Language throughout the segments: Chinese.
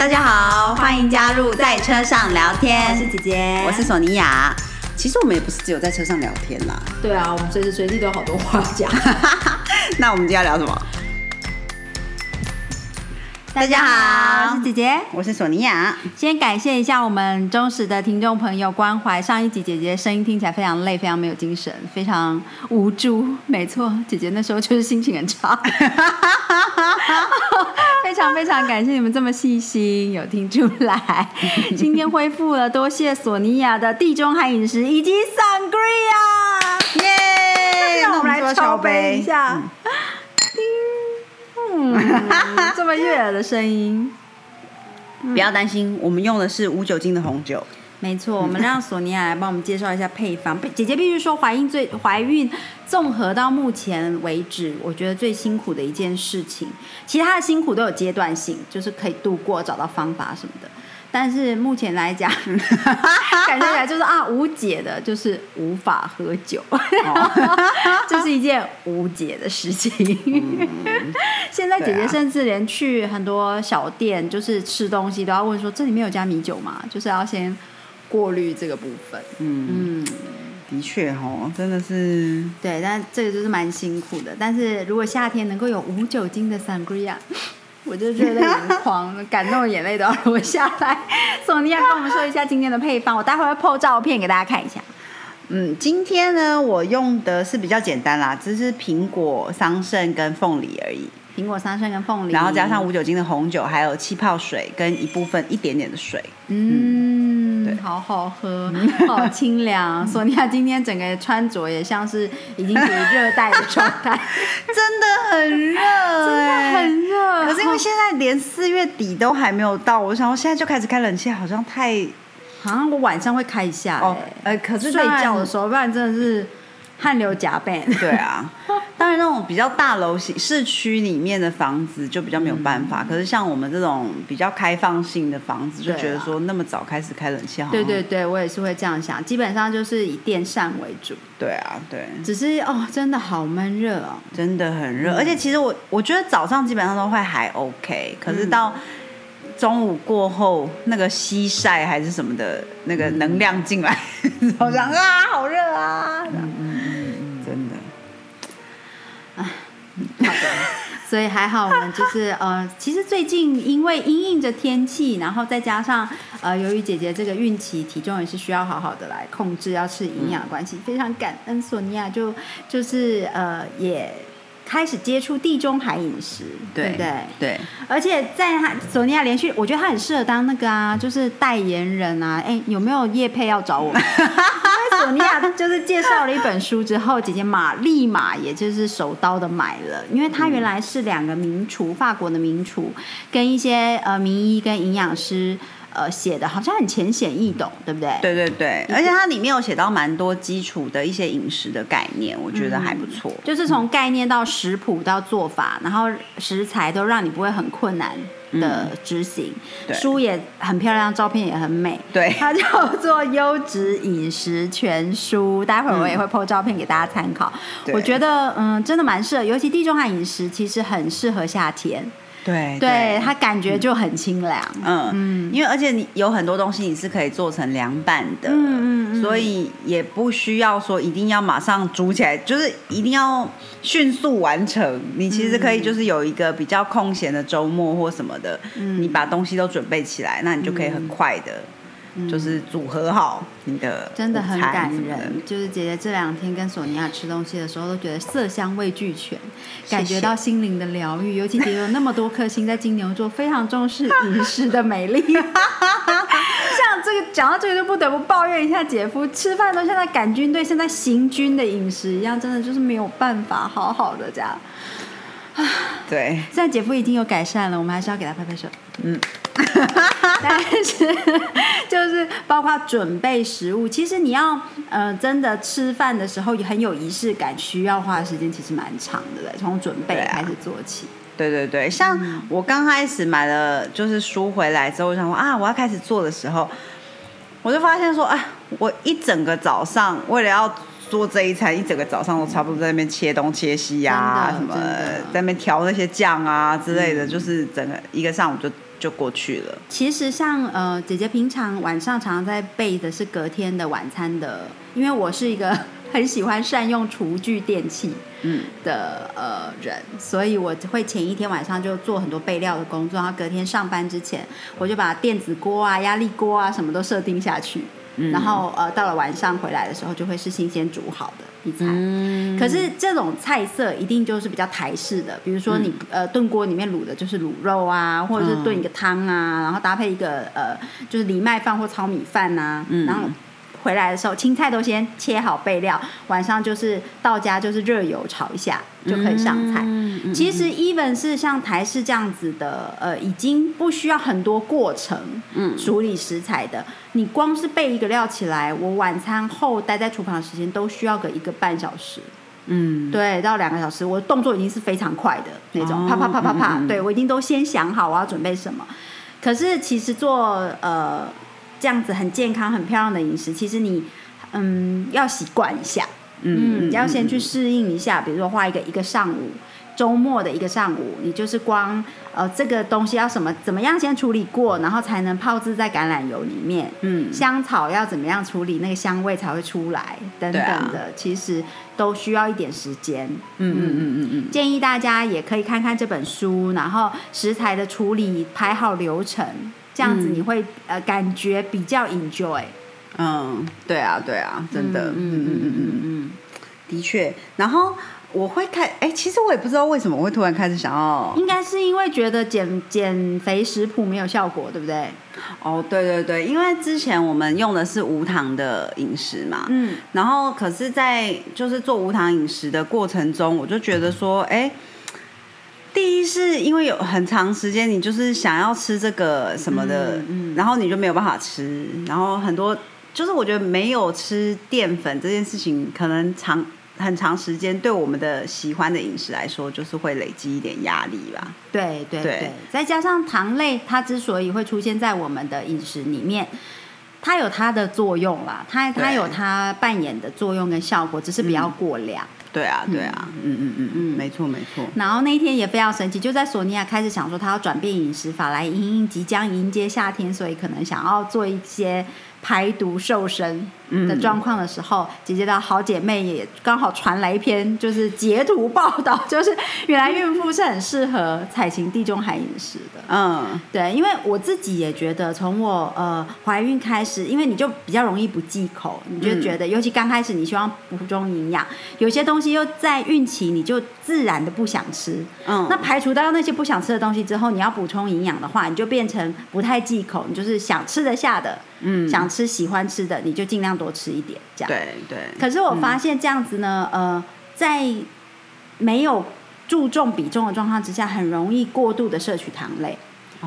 大家好，欢迎加入在车上聊天。我是姐姐，我是索尼娅。其实我们也不是只有在车上聊天啦。对啊，我们随时随地都有好多话讲。那我们今天要聊什么？大家好，我是姐姐，我是索尼娅。先感谢一下我们忠实的听众朋友关怀。上一集姐姐声音听起来非常累，非常没有精神，非常无助。没错，姐姐那时候就是心情很差。非常非常感谢你们这么细心，有听出来。今天恢复了，多谢索尼娅的地中海饮食以及 Sangria。耶！让我们来敲杯一下。嗯，这么悦耳的声音，不要担心，我们用的是无酒精的红酒。没错，我们让索尼娅来帮我们介绍一下配方。姐姐必须说，怀孕最怀孕综合到目前为止，我觉得最辛苦的一件事情，其他的辛苦都有阶段性，就是可以度过，找到方法什么的。但是目前来讲，感觉起来就是啊，无解的，就是无法喝酒，这是一件无解的事情。现在姐姐甚至连去很多小店，就是吃东西都要问说：“这里面有加米酒吗？”就是要先过滤这个部分。嗯，的确哦，真的是对，但这个就是蛮辛苦的。但是如果夏天能够有无酒精的 sangria。我就觉得眼眶感动的眼泪都要流下来。索尼娅跟我们说一下今天的配方，我待会会 po 照片给大家看一下。嗯，今天呢，我用的是比较简单啦，只是苹果、桑葚跟凤梨而已。苹果、桑葚跟凤梨，然后加上无酒精的红酒，还有气泡水跟一部分一点点的水。嗯，对，好好喝，好清凉。索尼娅今天整个穿着也像是已经属于热带的状态，真的很热，真的很热。可是因为现在连四月底都还没有到，我想我现在就开始开冷气，好像太……好像我晚上会开一下哦，呃，可是睡觉的时候，不然真的是。汗流浃背。对啊，当然那种比较大楼型市区里面的房子就比较没有办法。可是像我们这种比较开放性的房子，就觉得说那么早开始开冷气，好。对对对，我也是会这样想。基本上就是以电扇为主。对啊，对。只是哦，真的好闷热哦，真的很热。而且其实我我觉得早上基本上都会还 OK，可是到中午过后那个西晒还是什么的那个能量进来，好像啊，好热啊。好的，所以还好，我们就是呃，其实最近因为阴应着天气，然后再加上呃，由于姐姐这个孕期体重也是需要好好的来控制，要吃营养关系，非常感恩索尼娅，就就是呃也。开始接触地中海饮食，对不对？对，而且在他索尼娅连续，我觉得他很适合当那个啊，就是代言人啊。哎，有没有叶佩要找我们？索尼娅就是介绍了一本书之后，姐姐马立马也就是手刀的买了，因为她原来是两个名厨，法国的名厨，跟一些呃名医跟营养师。呃，写的好像很浅显易懂，对不对？对对对，而且它里面有写到蛮多基础的一些饮食的概念，我觉得还不错。就是从概念到食谱到做法，然后食材都让你不会很困难的执行。书也很漂亮，照片也很美。对，它叫做《优质饮食全书》，待会儿我也会 po 照片给大家参考。我觉得嗯，真的蛮适合，尤其地中海饮食其实很适合夏天。对，对它感觉就很清凉。嗯嗯，因为而且你有很多东西你是可以做成凉拌的，嗯嗯，所以也不需要说一定要马上煮起来，就是一定要迅速完成。你其实可以就是有一个比较空闲的周末或什么的，你把东西都准备起来，那你就可以很快的。就是组合好你的，真的很感人。就是姐姐这两天跟索尼娅吃东西的时候，都觉得色香味俱全，感觉到心灵的疗愈。尤其姐姐有那么多颗星在金牛座，非常重视饮食的美丽。像这个讲到这个，就不得不抱怨一下姐夫，吃饭都像在赶军队，像在行军的饮食一样，真的就是没有办法好好的这样。对，现在姐夫已经有改善了，我们还是要给他拍拍手。嗯，但是就是包括准备食物，其实你要呃真的吃饭的时候也很有仪式感，需要花的时间其实蛮长的，从准备开始做起。对对对，像我刚开始买了就是书回来之后，我想说啊，我要开始做的时候，我就发现说，哎，我一整个早上为了要做这一餐，一整个早上都差不多在那边切东切西呀、什么在那边调那些酱啊之类的，就是整个一个上午就就过去了。其实像呃，姐姐平常晚上常常在备的是隔天的晚餐的，因为我是一个很喜欢善用厨具电器嗯，的呃人，所以我会前一天晚上就做很多备料的工作，然后隔天上班之前，我就把电子锅啊、压力锅啊什么都设定下去。嗯然后呃，到了晚上回来的时候，就会是新鲜煮好的一餐。嗯可是这种菜色一定就是比较台式的，比如说你、呃炖锅里面卤的就是卤肉啊，或者是炖一个汤啊，然后搭配一个呃就是藜麦饭或糙米饭呐、嗯然后。回来的时候，青菜都先切好备料，晚上就是到家就是热油炒一下就可以上菜。嗯其实 even 是像台式这样子的，呃，已经不需要很多过程，嗯。处理食材的，你光是备一个料起来，我晚餐后待在厨房的时间都需要个一个半小时，嗯，对，到两个小时，我动作已经是非常快的。那种，哦啪啪啪啪啪，对我已经都先想好我要准备什么。可是其实做呃这样子很健康、很漂亮的饮食，其实你嗯要习惯一下，嗯，要先去适应一下，比如说花一个一个上午。周末的一个上午，你就是光呃这个东西要什么怎么样先处理过，然后才能泡制在橄榄油里面。嗯香草要怎么样处理，那个香味才会出来，等等的，其实都需要一点时间。嗯嗯嗯嗯嗯，建议大家也可以看看这本书，然后食材的处理排好流程，这样子嗯你会、呃感觉比较 enjoy。嗯，对啊对啊，真的，嗯嗯嗯嗯嗯，嗯，的确。然后我会开，哎，其实我也不知道为什么我会突然开始想要，应该是因为觉得减减肥食谱没有效果，对不对？哦，对对对，因为之前我们用的是无糖的饮食嘛，嗯，然后可是，在就是做无糖饮食的过程中，我就觉得说，哎。第一是因为有很长时间你就是想要吃这个什么的，嗯嗯然后你就没有办法吃，然后很多就是我觉得没有吃淀粉这件事情，可能长很长时间对我们的喜欢的饮食来说，就是会累积一点压力吧。对对对对，再加上糖类，它之所以会出现在我们的饮食里面。它有它的作用啦，它它有它扮演的作用跟效果，只是不要过量。对啊，对啊，嗯嗯嗯嗯，没错没错。然后那一天也非常神奇，就在索尼娅开始想说她要转变饮食法来迎迎即将迎接夏天，所以可能想要做一些排毒瘦身的状况的时候，姐姐的好姐妹也刚好传来一篇就是截图报道，就是原来孕妇是很适合采行地中海饮食的。嗯，对，因为我自己也觉得，从我呃怀孕开始，因为你就比较容易不忌口，你就觉得，尤其刚开始你希望补充营养，有些东西又在孕期，你就自然的不想吃。嗯那排除掉那些不想吃的东西之后，你要补充营养的话，你就变成不太忌口，你就是想吃得下的，嗯想吃喜欢吃的，你就尽量多吃一点，这样。对对。可是我发现这样子呢，呃，在没有注重比重的状况之下，很容易过度的摄取糖类。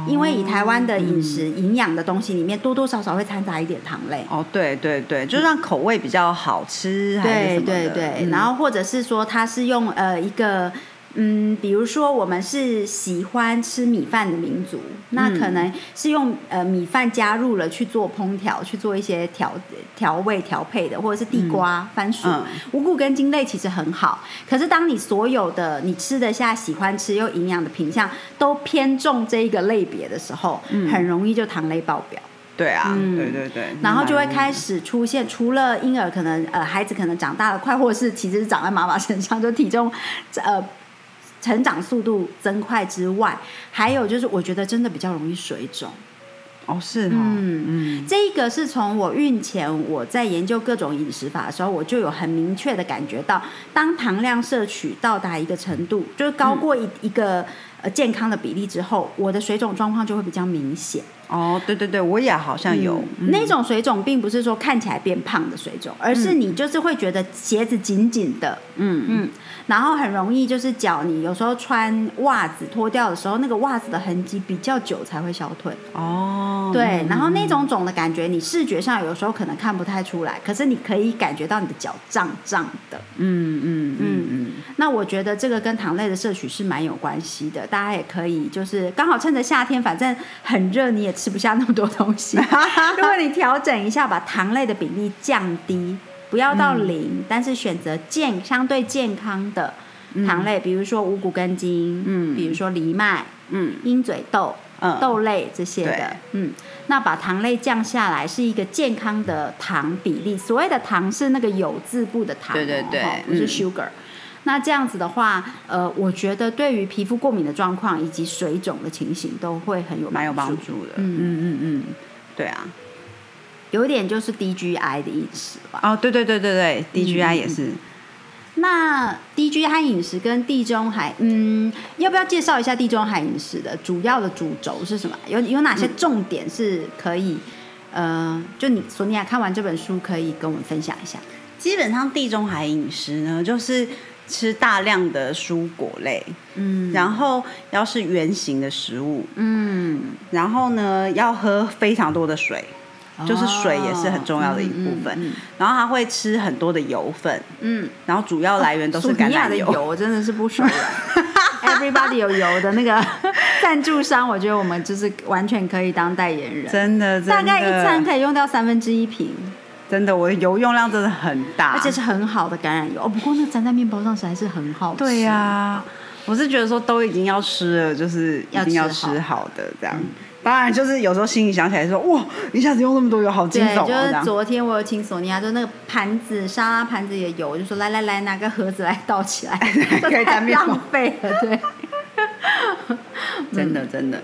因为以台湾的饮食营养的东西里面，多多少少会掺杂一点糖类。哦，对对对，就让口味比较好吃，还是对什么的对对，嗯然后或者是说它是用呃一个嗯，比如说我们是喜欢吃米饭的民族，那嗯可能是用呃米饭加入了去做烹调，去做一些调调味调配的，或者是地瓜、番薯、嗯五谷根茎类其实很好。可是当你所有的你吃得下、喜欢吃又营养的品相都偏重这一个类别的时候，很容易就糖类爆表。对啊，嗯对对对，然后就会开始始出现，除了婴儿可能呃孩子可能长大的快，或者是其实是长在妈妈身上，就体重呃成长速度增快之外，还有就是我觉得真的比较容易水肿。哦是哈，嗯嗯这一个是从我孕前我在研究各种饮食法的时候，我就有很明确的感觉到，当糖量摄取到达一个程度，就是高过一、一个呃健康的比例之后，我的水肿状况就会比较明显。哦对对对，我也好像有嗯那种水肿，并不是说看起来变胖的水肿，而是你就是会觉得鞋子紧紧的，嗯。嗯，然后很容易就是脚你有时候穿袜子脱掉的时候，那个袜子的痕迹比较久才会消退。哦。对，然后那种肿的感觉，你视觉上有时候可能看不太出来，可是你可以感觉到你的脚胀胀的。嗯嗯嗯。嗯。那我觉得这个跟糖类的摄取是蛮有关系的，大家也可以就是刚好趁着夏天，反正很热，你也吃不下那么多东西。如果你调整一下，把糖类的比例降低，不要到零，但是选择健相对健康的糖类，比如说五谷根茎，嗯。比如说藜麦、嗯。鹰嘴豆、嗯。豆类这些的，嗯，那把糖类降下来是一个健康的糖比例。所谓的糖是那个有字部的糖哦，对对对哦不是嗯。sugar。那这样子的话，呃，我觉得对于皮肤过敏的状况以及水肿的情形都会很有蛮有帮助。的。嗯嗯嗯嗯，对啊。有一点就是 DGI 的饮食吧。哦，对对对对对，DGI 嗯也是。那低 GI 饮食跟地中海，嗯，要不要介绍一下地中海饮食的主要的主轴是什么？有有哪些重点是可以？呃，就你索尼娅看完这本书，可以跟我们分享一下。基本上地中海饮食呢，就是吃大量的蔬果类，嗯。然后要是圆形的食物，嗯，然后呢要喝非常多的水，就是水也是很重要的一部分。嗯然后他会吃很多的油分，嗯，然后主要来源都是橄榄油。油真的是不手软。Everybody 有油的那个 赞助商，我觉得我们就是完全可以当代言人。真的，真的，大概一餐可以用掉三分之一瓶，真的，我的油用量真的很大，而且是很好的橄榄油。哦，不过那粘在面包上实在是很好吃。对呀、我是觉得说都已经要吃了，就是一定要要吃好的这样。当然，就是有时候心里想起来说，哇，一下子用那么多油，好惊，悚哦，就是。昨天我有请索尼娅，就那个盘子沙拉盘子也有，我就说来来来，拿个盒子来倒起来，可以太当面包 浪费了，对。真的真的。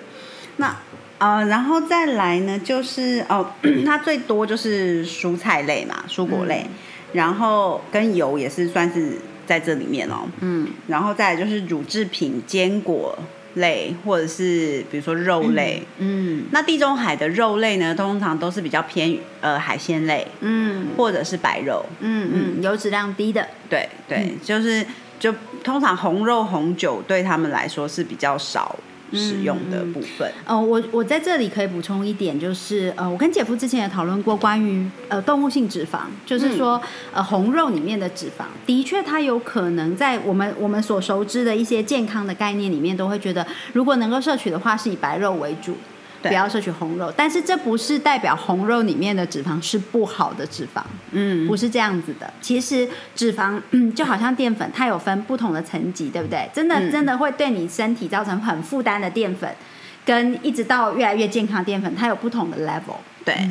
那呃，然后再来呢，就是哦，它最多就是蔬菜类嘛，蔬果类，嗯然后跟油也是算是在这里面哦。嗯然后再来就是乳制品、坚果类，或者是比如说肉类。嗯那地中海的肉类呢，通常都是比较偏呃海鲜类，嗯或者是白肉。嗯嗯，油脂量低的，对对，嗯就是就通常红肉红酒对他们来说是比较少使用的部分。呃，我我在这里可以补充一点，就是呃，我跟姐夫之前也讨论过关于呃动物性脂肪，就是说、呃红肉里面的脂肪，的确它有可能在我们我们所熟知的一些健康的概念里面，都会觉得如果能够摄取的话，是以白肉为主。不要摄取红肉，但是这不是代表红肉里面的脂肪是不好的脂肪，嗯，不是这样子的。其实脂肪，嗯，就好像淀粉，它有分不同的层级，对不对？真的，嗯真的会对你身体造成很负担的淀粉，跟一直到越来越健康的淀粉，它有不同的 level。对，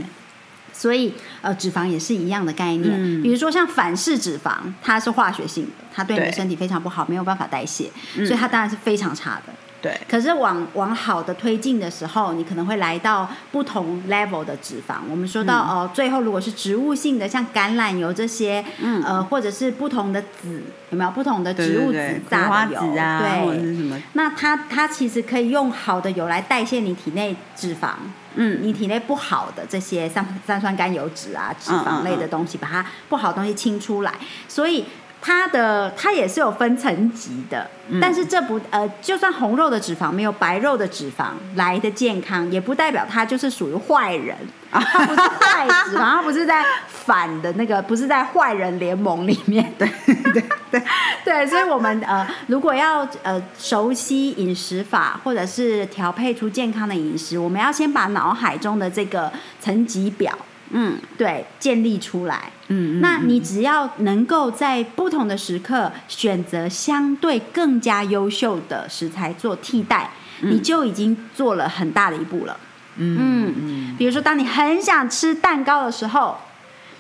所以，呃，脂肪也是一样的概念。嗯比如说像反式脂肪，它是化学性的，它对你的身体非常不好，没有办法代谢，所以它当然是非常差的。对，可是往往好的推进的时候，你可能会来到不同 level 的脂肪。我们说到、嗯。呃，最后如果是植物性的，像橄榄油这些，嗯。呃，或者是不同的籽，有没有？不同的植物籽花籽？啊，或者对，是什么，那它它其实可以用好的油来代谢你体内脂肪，嗯，你体内不好的这些三三酸甘油脂啊、脂肪类的东西，把它不好的东西清出来。所以它的它也是有分层级的，但是这不呃，就算红肉的脂肪没有白肉的脂肪来的健康，也不代表它就是属于坏人。它不是坏脂肪，它不是在反的那个，不是在坏人联盟里面。对对对 对，所以我们呃，如果要呃熟悉饮食法，或者是调配出健康的饮食，我们要先把脑海中的这个层级表，嗯对，建立出来。嗯，那你只要能够在不同的时刻选择相对更加优秀的食材做替代，你就已经做了很大的一步了。嗯嗯比如说，当你很想吃蛋糕的时候，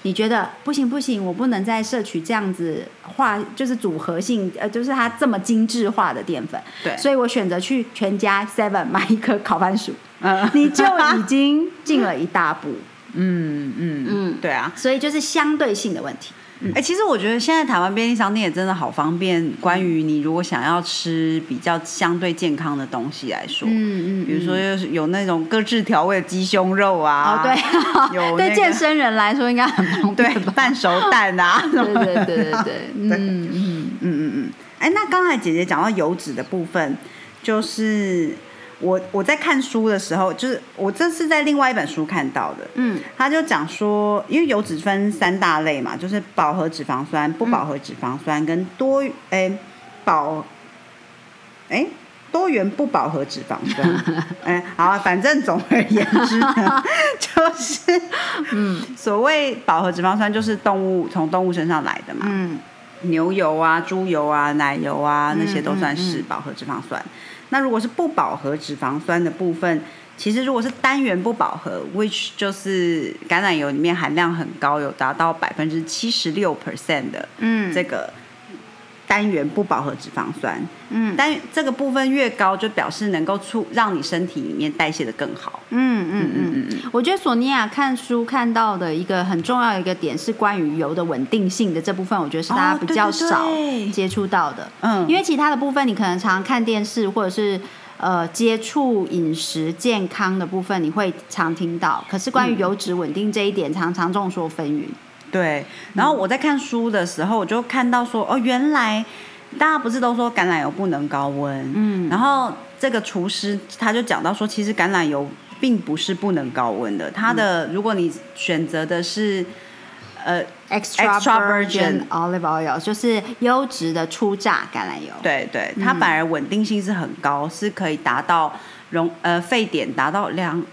你觉得不行不行，我不能再摄取这样子化就是组合性呃，就是它这么精致化的淀粉，对。所以我选择去全家 Seven 买一颗 烤番薯，嗯。你就已经进了一大步。嗯嗯嗯对啊，所以就是相对性的问题。哎、其实我觉得现在台湾便利商店也真的好方便。关于你如果想要吃比较相对健康的东西来说，嗯嗯比如说就是有那种各自调味的鸡胸肉啊，哦，对，有那个对健身人来说应该很方对便吧？半熟蛋啊，对对对对对，嗯嗯。嗯嗯嗯。哎，那刚才姐姐讲到油脂的部分，就是我我在看书的时候，就是我这是在另外一本书看到的，嗯他就讲说，因为油脂分三大类嘛，就是饱和脂肪酸、不饱和脂肪酸跟多诶饱诶多元不饱和脂肪酸。哎，好啊，反正总而言之呢，就是嗯，所谓饱和脂肪酸就是动物从动物身上来的嘛。嗯牛油啊、猪油啊、奶油啊，那些都算是嗯饱和脂肪酸。那如果是不饱和脂肪酸的部分，其实如果是单元不饱和，which 就是橄榄油里面含量很高，有达到百分之七十六 percent 的嗯。这个单元不饱和脂肪酸。嗯单这个部分越高，就表示能够促让你身体里面代谢的更好。嗯嗯嗯嗯，我觉得索尼娅看书看到的一个很重要的一个点是关于油的稳定性的这部分，我觉得是大家哦比较少接触到的。嗯因为其他的部分你可能常常看电视或者是呃接触饮食健康的部分，你会常听到。可是关于油脂稳定这一点，常常众说纷纭。对，然后我在看书的时候，我就看到说，哦，原来大家不是都说橄榄油不能高温，嗯。然后这个厨师他就讲到说，其实橄榄油并不是不能高温的，它的、如果你选择的是呃 Extra Extra virgin olive oil 就是优质的初榨橄榄油。对对，它反而稳定性是很高，是可以达到容呃沸点达到两哎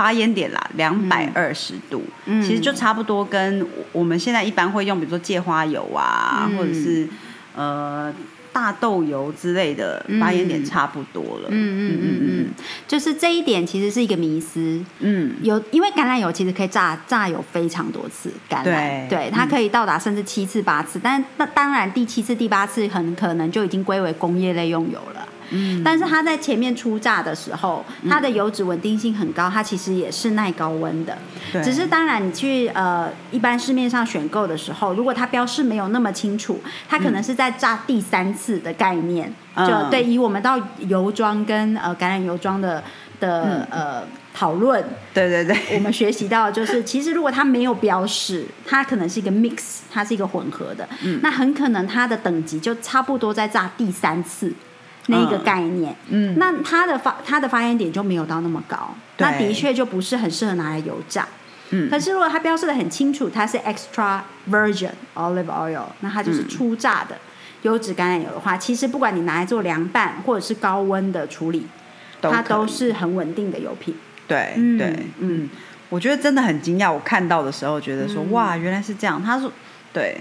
发烟点啦两百二十度，嗯。其实就差不多跟我们现在一般会用，比如说芥花油啊，嗯。或者是呃大豆油之类的发烟点差不多了。嗯嗯嗯嗯，就是这一点其实是一个迷思。嗯。有，因为橄榄油其实可以榨榨油非常多次，橄榄对。它可以到达甚至七次八次，但那当然第七次、第八次很可能就已经归为工业类用油了。嗯，但是它在前面出榨的时候，它的油脂稳定性很高，它其实也是耐高温的。对。只是当然你去呃一般市面上选购的时候，如果它标示没有那么清楚，它可能是在榨第三次的概念。嗯。就对，以我们到油装跟呃橄榄油装的的、呃讨论，对对对，我们学习到的就是，其实如果它没有标示，它可能是一个 mix，它是一个混合的，嗯。那很可能它的等级就差不多在炸第三次那一个概念。嗯。那它的发它的发烟点就没有到那么高，那的确就不是很适合拿来油炸。嗯。可是如果它标示的很清楚，它是 extra virgin olive oil，那它就是初榨的优质橄榄油的话，其实不管你拿来做凉拌或者是高温的处理，它都是很稳定的油品。对嗯对嗯，我觉得真的很惊讶，我看到的时候觉得说、嗯。哇原来是这样，他说对。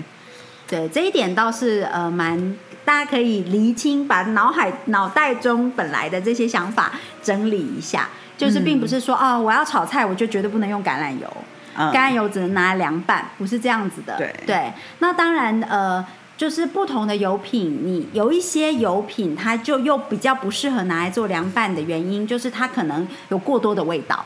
对这一点倒是呃蛮，大家可以厘清，把脑海脑袋中本来的这些想法整理一下，就是并不是说、哦我要炒菜我就绝对不能用橄榄油，嗯橄榄油只能拿来凉拌，不是这样子的。对那当然呃。就是不同的油品，你有一些油品，它就又比较不适合拿来做凉拌的原因，就是它可能有过多的味道。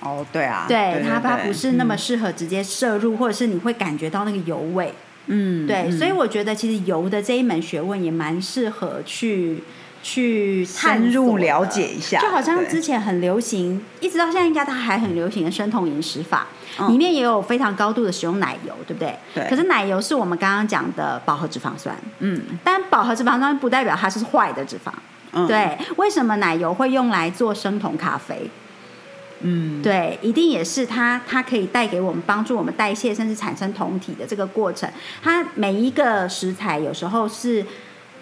哦，对啊，对它，它不是那么适合直接摄入，或者是你会感觉到那个油味。嗯，对，嗯所以我觉得其实油的这一门学问也蛮适合去去探深入了解一下就好像之前很流行，一直到现在应该它还很流行的生酮饮食法，嗯里面也有非常高度的使用奶油，对不对？对可是奶油是我们刚刚讲的饱和脂肪酸，嗯但饱和脂肪酸不代表它是坏的脂肪。嗯，对，为什么奶油会用来做生酮咖啡？嗯对，一定也是它，它可以带给我们帮助我们代谢，甚至产生酮体的这个过程。它每一个食材有时候是，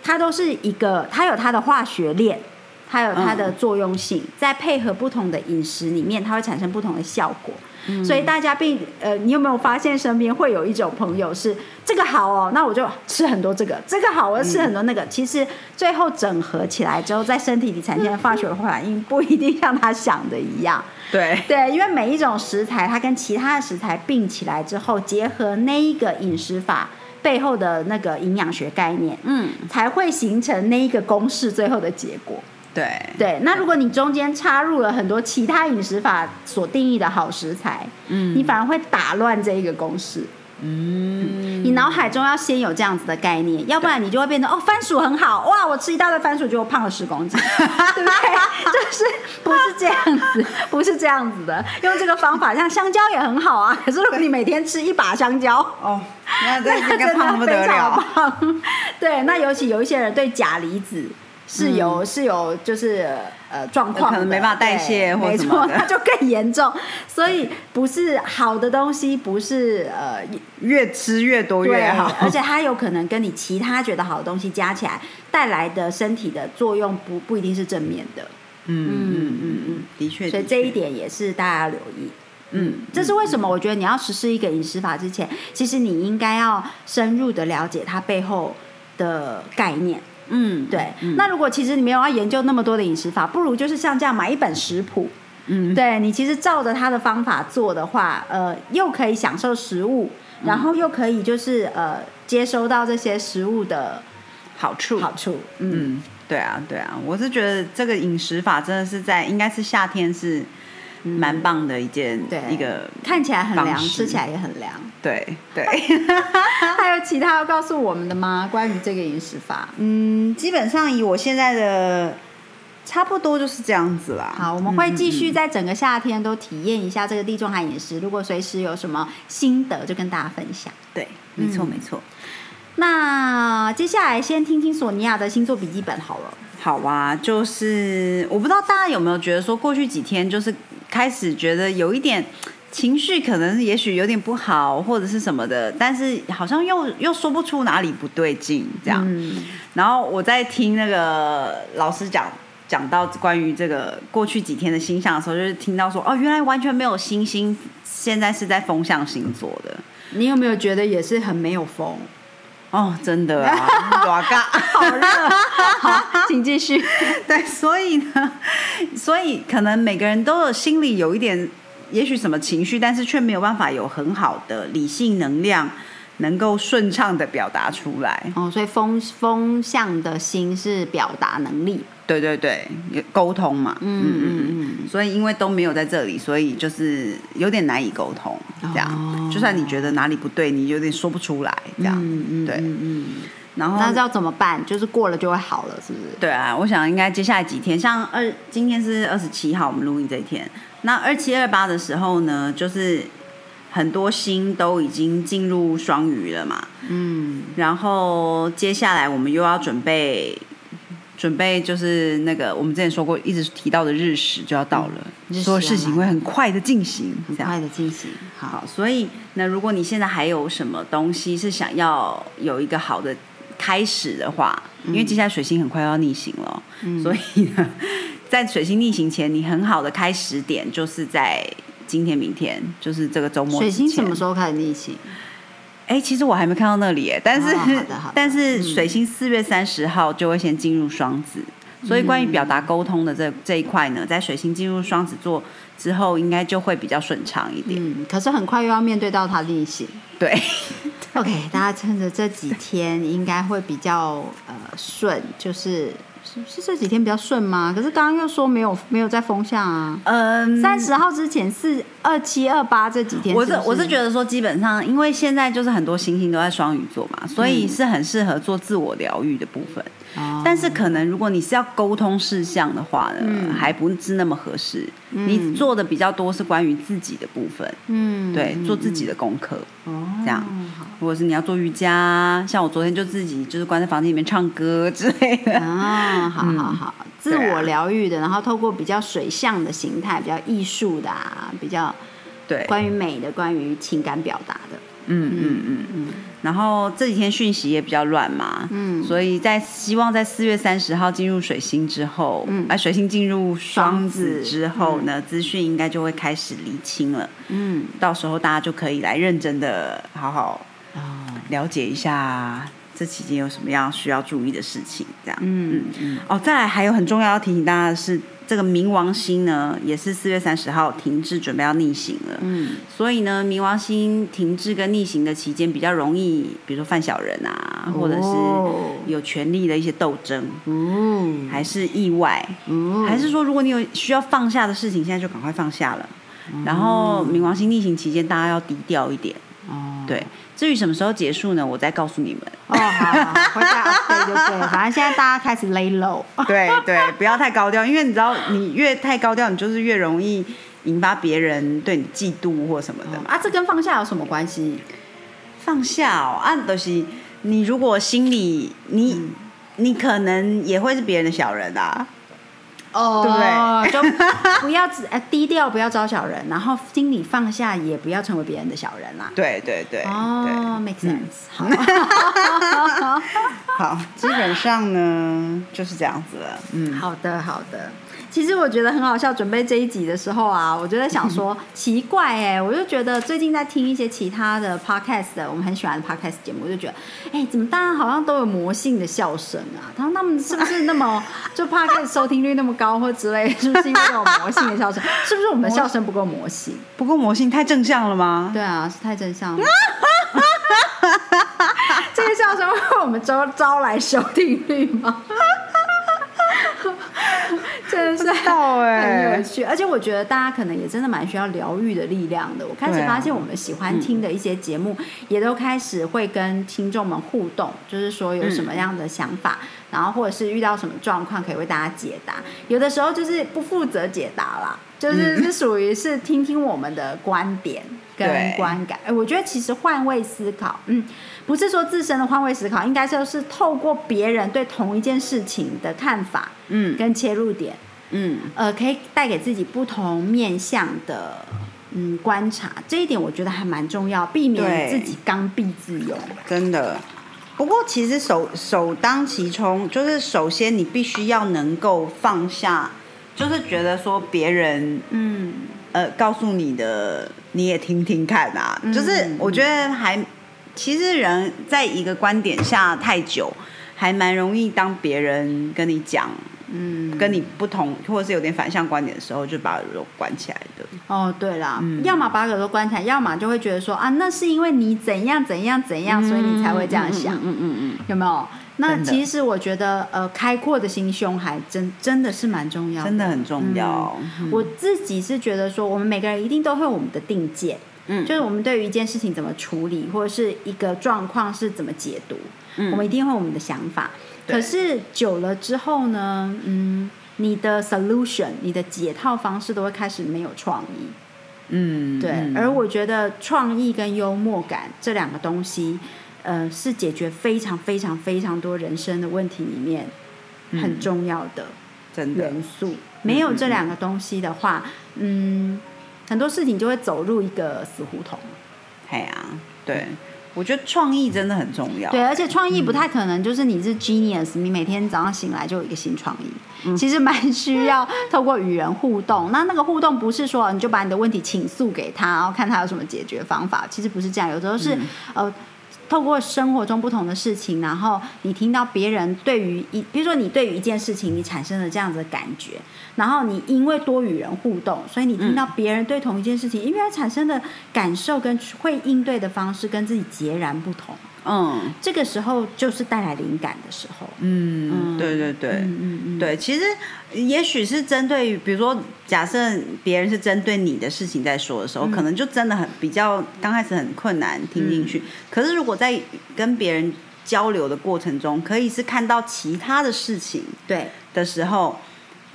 它都是一个，它有它的化学链，它有它的作用性，在配合不同的饮食里面，它会产生不同的效果。所以大家并呃，你有没有发现身边会有一种朋友是这个好哦，那我就吃很多这个，这个好我就吃很多那个。其实最后整合起来之后，在身体里产生的化学反应不一定像他想的一样。对，对，因为每一种食材，它跟其他的食材并起来之后，结合那一个饮食法背后的那个营养学概念，嗯才会形成那一个公式最后的结果。对对，那如果你中间插入了很多其他饮食法所定义的好食材，嗯你反而会打乱这一个公式。嗯，你脑海中要先有这样子的概念，要不然你就会变成哦，番薯很好哇，我吃一大堆番薯就胖了十公斤，对 不对？就是不是这样子，不是这样子的。用这个方法，像香蕉也很好啊。可是如果你每天吃一把香蕉，哦，那这那这个胖不得了，胖。对，那尤其有一些人对钾离子是有、是有就是呃状况，可能没办法代谢没什么的错，它 就更严重。所以不是好的东西，不是呃越吃越多越好，而且它有可能跟你其他觉得好的东西加起来带来的身体的作用不不一定是正面的，嗯嗯嗯嗯，的确，的确所以这一，点也是大家要留意。嗯，这是为什么？我觉得你要实施一个饮食法之前，其实你应该要深入的了解它背后的概念。嗯，对，嗯。那如果其实你没有要研究那么多的饮食法，不如就是像这样买一本食谱。嗯，对你其实照着他的方法做的话，呃，又可以享受食物，然后又可以就是呃接收到这些食物的好处，好处。嗯，嗯，对啊，对啊，我是觉得这个饮食法真的是在应该是夏天是蛮棒的一件、对一个，看起来很凉，吃起来也很凉。对对，还有其他要告诉我们的吗？关于这个饮食法？嗯，基本上以我现在的差不多就是这样子啦。好，我们会继续在整个夏天都体验一下这个地中海饮食。如果随时有什么心得，就跟大家分享。对，没错嗯没错。那接下来先听听索尼娅的星座笔记本好了。好啊，就是我不知道大家有没有觉得说，过去几天就是开始觉得有一点情绪，可能也许有点不好，或者是什么的，但是好像又又说不出哪里不对劲这样。嗯然后我在听那个老师讲讲到关于这个过去几天的星象的时候，就是听到说哦，原来完全没有星星，现在是在风象星座的。你有没有觉得也是很没有风？哦，真的啊，哇嘎！好热。好，请继续。对，所以呢，所以可能每个人都有心里有一点，也许什么情绪，但是却没有办法有很好的理性能量，能够顺畅的表达出来。哦，所以风风向的心是表达能力。对对对，有沟通嘛。嗯嗯嗯。所以因为都没有在这里，所以就是有点难以沟通，这样。哦就算你觉得哪里不对，你有点说不出来，这样。嗯嗯对。嗯嗯。然后那要怎么办？就是过了就会好了，是不是？对啊，我想应该接下来几天，像二今天是二十七号，我们录音这一天，那二七二八的时候呢，就是很多星都已经进入双鱼了嘛，嗯。然后接下来我们又要准备。准备就是那个我们之前说过，一直提到的日食就要到了，所有事情会很快的进行，很快的进行。好。好，所以那如果你现在还有什么东西是想要有一个好的开始的话，因为接下来水星很快要逆行了，嗯所以呢，在水星逆行前，你很好的开始点就是在今天、明天，就是这个周末。水星什么时候？候开始逆行？哎，其实我还没看到那里耶，但是、但是嗯水星四月三十号就会先进入双子。所以，关于表达沟通的这这一块呢，在水星进入双子座之后，应该就会比较顺畅一点。嗯，可是很快又要面对到他逆行。对，OK，大家趁着这几天应该会比较呃顺，就是是是这几天比较顺吗？可是刚刚又说没有没有在风向啊。嗯，三十号之前四二七二八这几天是是我是？我是觉得说，基本上因为现在就是很多星星都在双鱼座嘛，所以是很适合做自我疗愈的部分。哦。但是可能如果你是要沟通事项的话呢，嗯。还不是那么合适。你做的比较多是关于自己的部分，嗯对，做自己的功课。哦这样。如果是你要做瑜伽，像我昨天就自己就是关在房间里面唱歌之类的。啊，好好好，自我疗愈的，然后透过比较水象的形态，比较艺术的啊，比较对，关于美的，关于情感表达的。嗯嗯嗯嗯。然后这几天讯息也比较乱嘛，嗯。所以在希望在四月三十号进入水星之后，嗯。哎、水星进入双子之后呢，资讯应该就会开始厘清了。嗯，到时候大家就可以来认真的好好哦，了解一下这期间有什么样需要注意的事情，这样。嗯嗯哦，再来还有很重要要提醒大家的是，这个冥王星呢，也是四月三十号停滞，准备要逆行了。嗯所以呢，冥王星停滞跟逆行的期间，比较容易，比如说犯小人啊，或者哦是有权力的一些斗争，哦还是意外，哦还是说如果你有需要放下的事情，现在就赶快放下了。然后冥王星逆行期间，大家要低调一点。哦对，至于什么时候结束呢？我再告诉你们。哦，好好，回家 update 就对了。反正现在大家开始 lay low。对对，不要太高调，因为你知道，你越太高调，你就是越容易引发别人对你嫉妒或什么的嘛。啊，这跟放下有什么关系？放下哦，啊，都、就是你如果心里你、你可能也会是别人的小人啊。哦，对 就不要只呃低调，不要招小人，然后心里放下，也不要成为别人的小人啦。对对对哦，make sense，好，好，基本上呢就是这样子了。嗯，好的，好的。其实我觉得很好笑，准备这一集的时候啊，我就在想说，奇怪哎，我就觉得最近在听一些其他的 podcast 的，我们很喜欢的 podcast 节目，我就觉得，哎，怎么大家好像都有魔性的笑声啊？他说他们是不是那么 就 podcast 收听率那么高或之类，是不是因为有魔性的笑声？是不是我们的笑声不够魔性？不够魔性太正向了吗？对啊，是太正向了。这个笑声会为我们招招来收听率吗？真的是很有趣，而且我觉得大家可能也真的蛮需要疗愈的力量的。我开始发现，我们喜欢听的一些节目，也都开始会跟听众们互动，就是说有什么样的想法，然后或者是遇到什么状况，可以为大家解答。有的时候就是不负责解答啦，就是是属于是听听我们的观点跟观感。哎，我觉得其实换位思考，嗯。不是说自身的换位思考，应该就是透过别人对同一件事情的看法，嗯，跟切入点，嗯，呃，可以带给自己不同面向的，嗯，观察。这一点我觉得还蛮重要，避免自己刚愎自用。真的。不过其实首首当其冲，就是首先你必须要能够放下，就是觉得说别人，嗯，呃，告诉你的你也听听看啊。就是我觉得还。其实人在一个观点下太久，还蛮容易当别人跟你讲，嗯，跟你不同或者是有点反向观点的时候，就把耳朵关起来的。哦，对啦，要么把耳朵关起来，要么就会觉得说啊，那是因为你怎样怎样怎样，所以你才会这样想。嗯嗯嗯，有没有？那其实我觉得，呃，开阔的心胸还真真的是蛮重要，真的很重要。我自己是觉得说，我们每个人一定都会有我们的定见。嗯，就是我们对于一件事情怎么处理，或者是一个状况是怎么解读，嗯，我们一定会有我们的想法。可是久了之后呢，嗯，你的 solution，你的解套方式都会开始没有创意。嗯，对。而我觉得创意跟幽默感这两个东西，呃，是解决非常非常非常多人生的问题里面很重要的元素。没有这两个东西的话，嗯。很多事情就会走入一个死胡同。哎呀，对，我觉得创意真的很重要。对，而且创意不太可能就是你是 genius，你每天早上醒来就有一个新创意。其实蛮需要透过与人互动。那那个互动不是说你就把你的问题倾诉给他，然后看他有什么解决方法。其实不是这样，有时候是呃。透过生活中不同的事情，然后你听到别人对于一，比如说你对于一件事情，你产生了这样子的感觉，然后你因为多与人互动，所以你听到别人对同一件事情，因为它产生的感受跟会应对的方式跟自己截然不同。嗯，这个时候就是带来灵感的时候。嗯，对对对，嗯嗯对，其实也许是针对于，比如说，假设别人是针对你的事情在说的时候，可能就真的很比较刚开始很困难听进去。可是如果在跟别人交流的过程中，可以是看到其他的事情对的时候。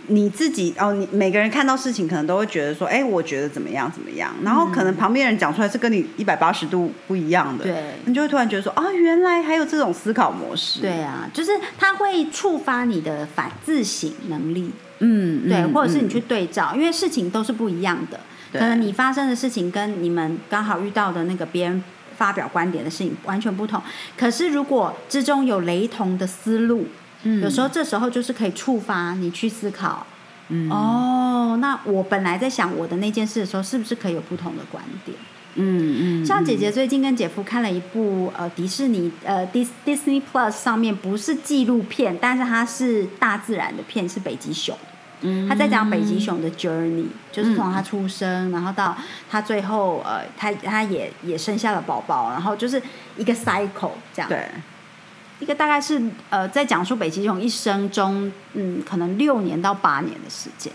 你自己哦，你每个人看到事情可能都会觉得说，哎，我觉得怎么样怎么样，然后可能旁边人讲出来是跟你一百八十度不一样的，对，你就会突然觉得说，啊，原来还有这种思考模式。对啊，就是它会触发你的反自省能力，嗯，对，或者是你去对照，因为事情都是不一样的，可能你发生的事情跟你们刚好遇到的那个别人发表观点的事情完全不同，可是如果之中有雷同的思路。有时候这时候就是可以触发你去思考，嗯哦，那我本来在想我的那件事的时候，是不是可以有不同的观点？嗯嗯，像姐姐最近跟姐夫看了一部呃迪士尼呃 Dis Disney Plus 上面不是纪录片，但是它是大自然的片，是北极熊。嗯，他在讲北极熊的 journey，就是从他出生，然后到他最后呃，他他也也生下了宝宝，然后就是一个 cycle 这样。对。一个大概是呃，在讲述北极熊一生中，嗯，可能六年到八年的时间。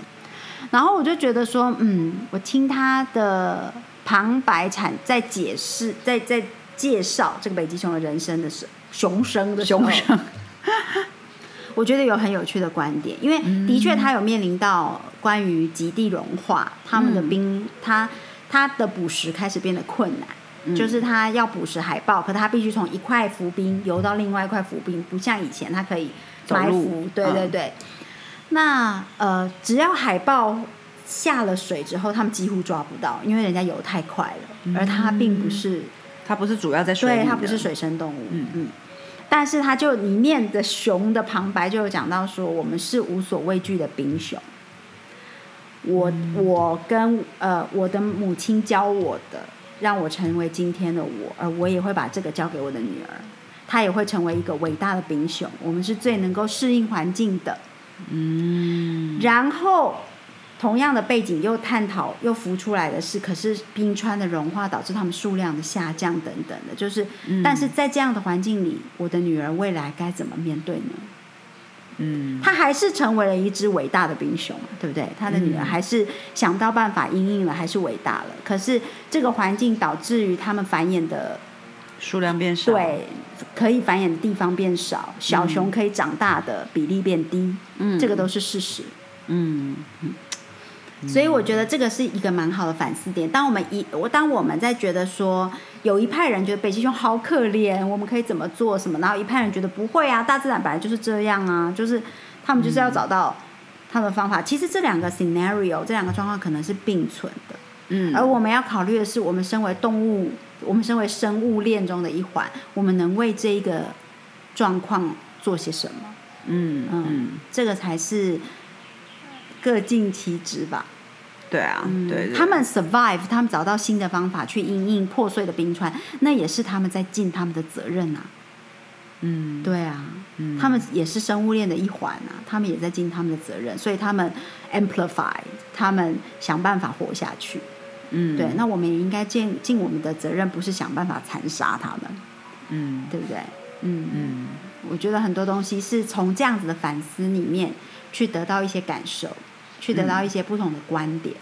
然后我就觉得说，嗯，我听他的旁白产在解释，在在介绍这个北极熊的人生的时候，熊生的熊生，我觉得有很有趣的观点，因为的确他有面临到关于极地融化，他们的冰，他他的捕食开始变得困难。就是它要捕食海豹，可它必须从一块浮冰游到另外一块浮冰，不像以前它可以埋伏。对对对。那呃，只要海豹下了水之后，他们几乎抓不到，因为人家游太快了，而它并不是，它不是主要在水里，它不是水生动物。嗯嗯。但是它就里面的熊的旁白就有讲到说，我们是无所畏惧的冰熊。我我跟呃我的母亲教我的，让我成为今天的我，而我也会把这个交给我的女儿，她也会成为一个伟大的冰熊。我们是最能够适应环境的。嗯。然后，同样的背景又探讨又浮出来的是，可是冰川的融化导致它们数量的下降等等的，就是，但是在这样的环境里，我的女儿未来该怎么面对呢？嗯，他还是成为了一只伟大的冰熊，对不对？他的女儿还是想到办法应应了，还是伟大了。可是这个环境导致于他们繁衍的数量变少，对，可以繁衍的地方变少，小熊可以长大的比例变低，嗯，这个都是事实。嗯嗯。所以我觉得这个是一个蛮好的反思点。当我们一我当我们在觉得说有一派人觉得北极熊好可怜，我们可以怎么做什么？然后一派人觉得不会啊，大自然本来就是这样啊，就是他们就是要找到他们的方法。其实这两个 scenario 这两个状况可能是并存的。嗯。而我们要考虑的是，我们身为动物，我们身为生物链中的一环，我们能为这一个状况做些什么？嗯嗯，这个才是。各尽其职吧，对啊，对，他们 survive，他们找到新的方法去应应破碎的冰川，那也是他们在尽他们的责任啊。嗯，对啊，他们也是生物链的一环啊，他们也在尽他们的责任，所以他们 amplify，他们想办法活下去。嗯，对，那我们也应该尽尽我们的责任，不是想办法残杀他们。嗯，对不对？嗯嗯，我觉得很多东西是从这样子的反思里面去得到一些感受。去得到一些不同的观点，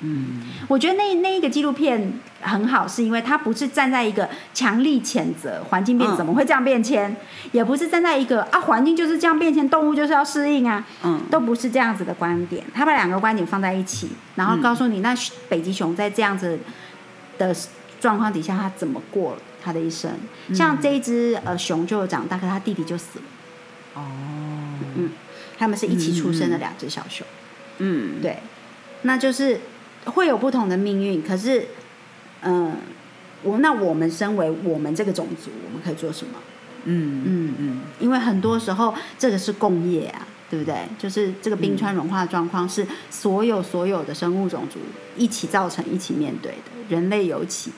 嗯，我觉得那那一个纪录片很好，是因为它不是站在一个强力谴责环境变怎么会这样变迁，也不是站在一个啊环境就是这样变迁，动物就是要适应啊，嗯，都不是这样子的观点，他把两个观点放在一起，然后告诉你，那北极熊在这样子的状况底下，它怎么过它的一生？像这一只呃熊就长大，可它弟弟就死了，哦，嗯，他们是一起出生的两只小熊。嗯，对，那就是会有不同的命运。可是，嗯，我那我们身为我们这个种族，我们可以做什么？嗯嗯嗯，因为很多时候这个是共业啊，对不对？就是这个冰川融化的状况是所有所有的生物种族一起造成、一起面对的，人类尤其。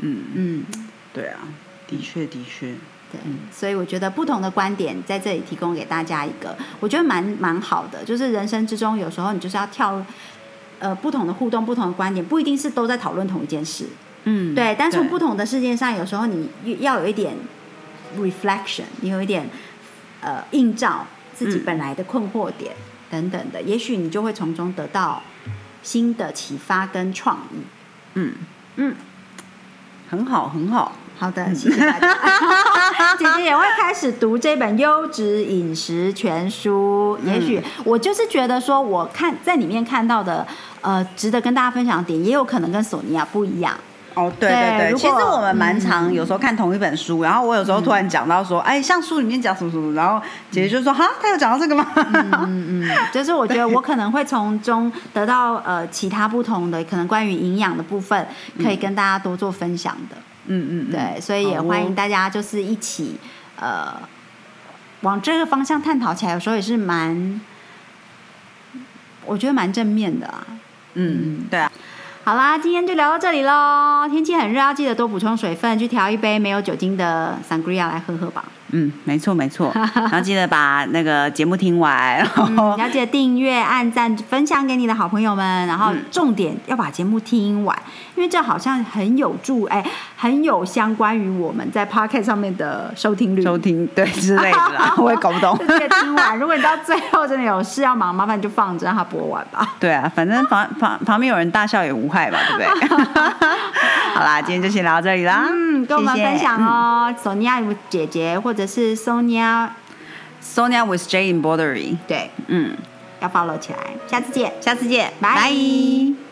嗯嗯，对啊，的确的确。对，所以我觉得不同的观点在这里提供给大家一个，我觉得蛮蛮好的。就是人生之中，有时候你就是要跳，呃，不同的互动，不同的观点，不一定是都在讨论同一件事。嗯，对。但从不同的事件上，有时候你要有一点 reflection，你有一点呃映照自己本来的困惑点等等的，也许你就会从中得到新的启发跟创意。嗯嗯，很好，很好。好的，谢谢大家。姐姐也会开始读这本优质饮食全书。也许我就是觉得说，我看在里面看到的，呃，值得跟大家分享的点，也有可能跟索尼娅不一样。哦，对对对，其实我们蛮常有时候看同一本书，然后我有时候突然讲到说，哎，像书里面讲什么什么，然后姐姐就说，哈，他有讲到这个吗？嗯嗯，就是我觉得我可能会从中得到呃其他不同的可能关于营养的部分，可以跟大家多做分享的。嗯嗯，对，所以也欢迎大家就是一起呃往这个方向探讨起来，有时候也是蛮，我觉得蛮正面的啊。嗯，对啊。好啦，今天就聊到这里喽。天气很热，要记得多补充水分，去调一杯没有酒精的 sangria 来喝喝吧。嗯，没错没错。然后记得把那个节目听完，然后要记得订阅、按赞、分享给你的好朋友们。然后重点要把节目听完，因为这好像很有助，哎，很有相关于我们在 p o c k e t 上面的收听率、收听 对之类的，我也搞不懂。听完，如果你到最后真的有事要忙，麻烦你就放着让它播完吧。对啊，反正旁旁旁边有人大笑也无害吧，对不对？好啦，今天就先聊到这里啦。嗯，跟我们分享哦，索尼娅姐姐或者是 Sonia Sonia with J embroidery。对，嗯，要 follow 起来。下次见，下次见，拜。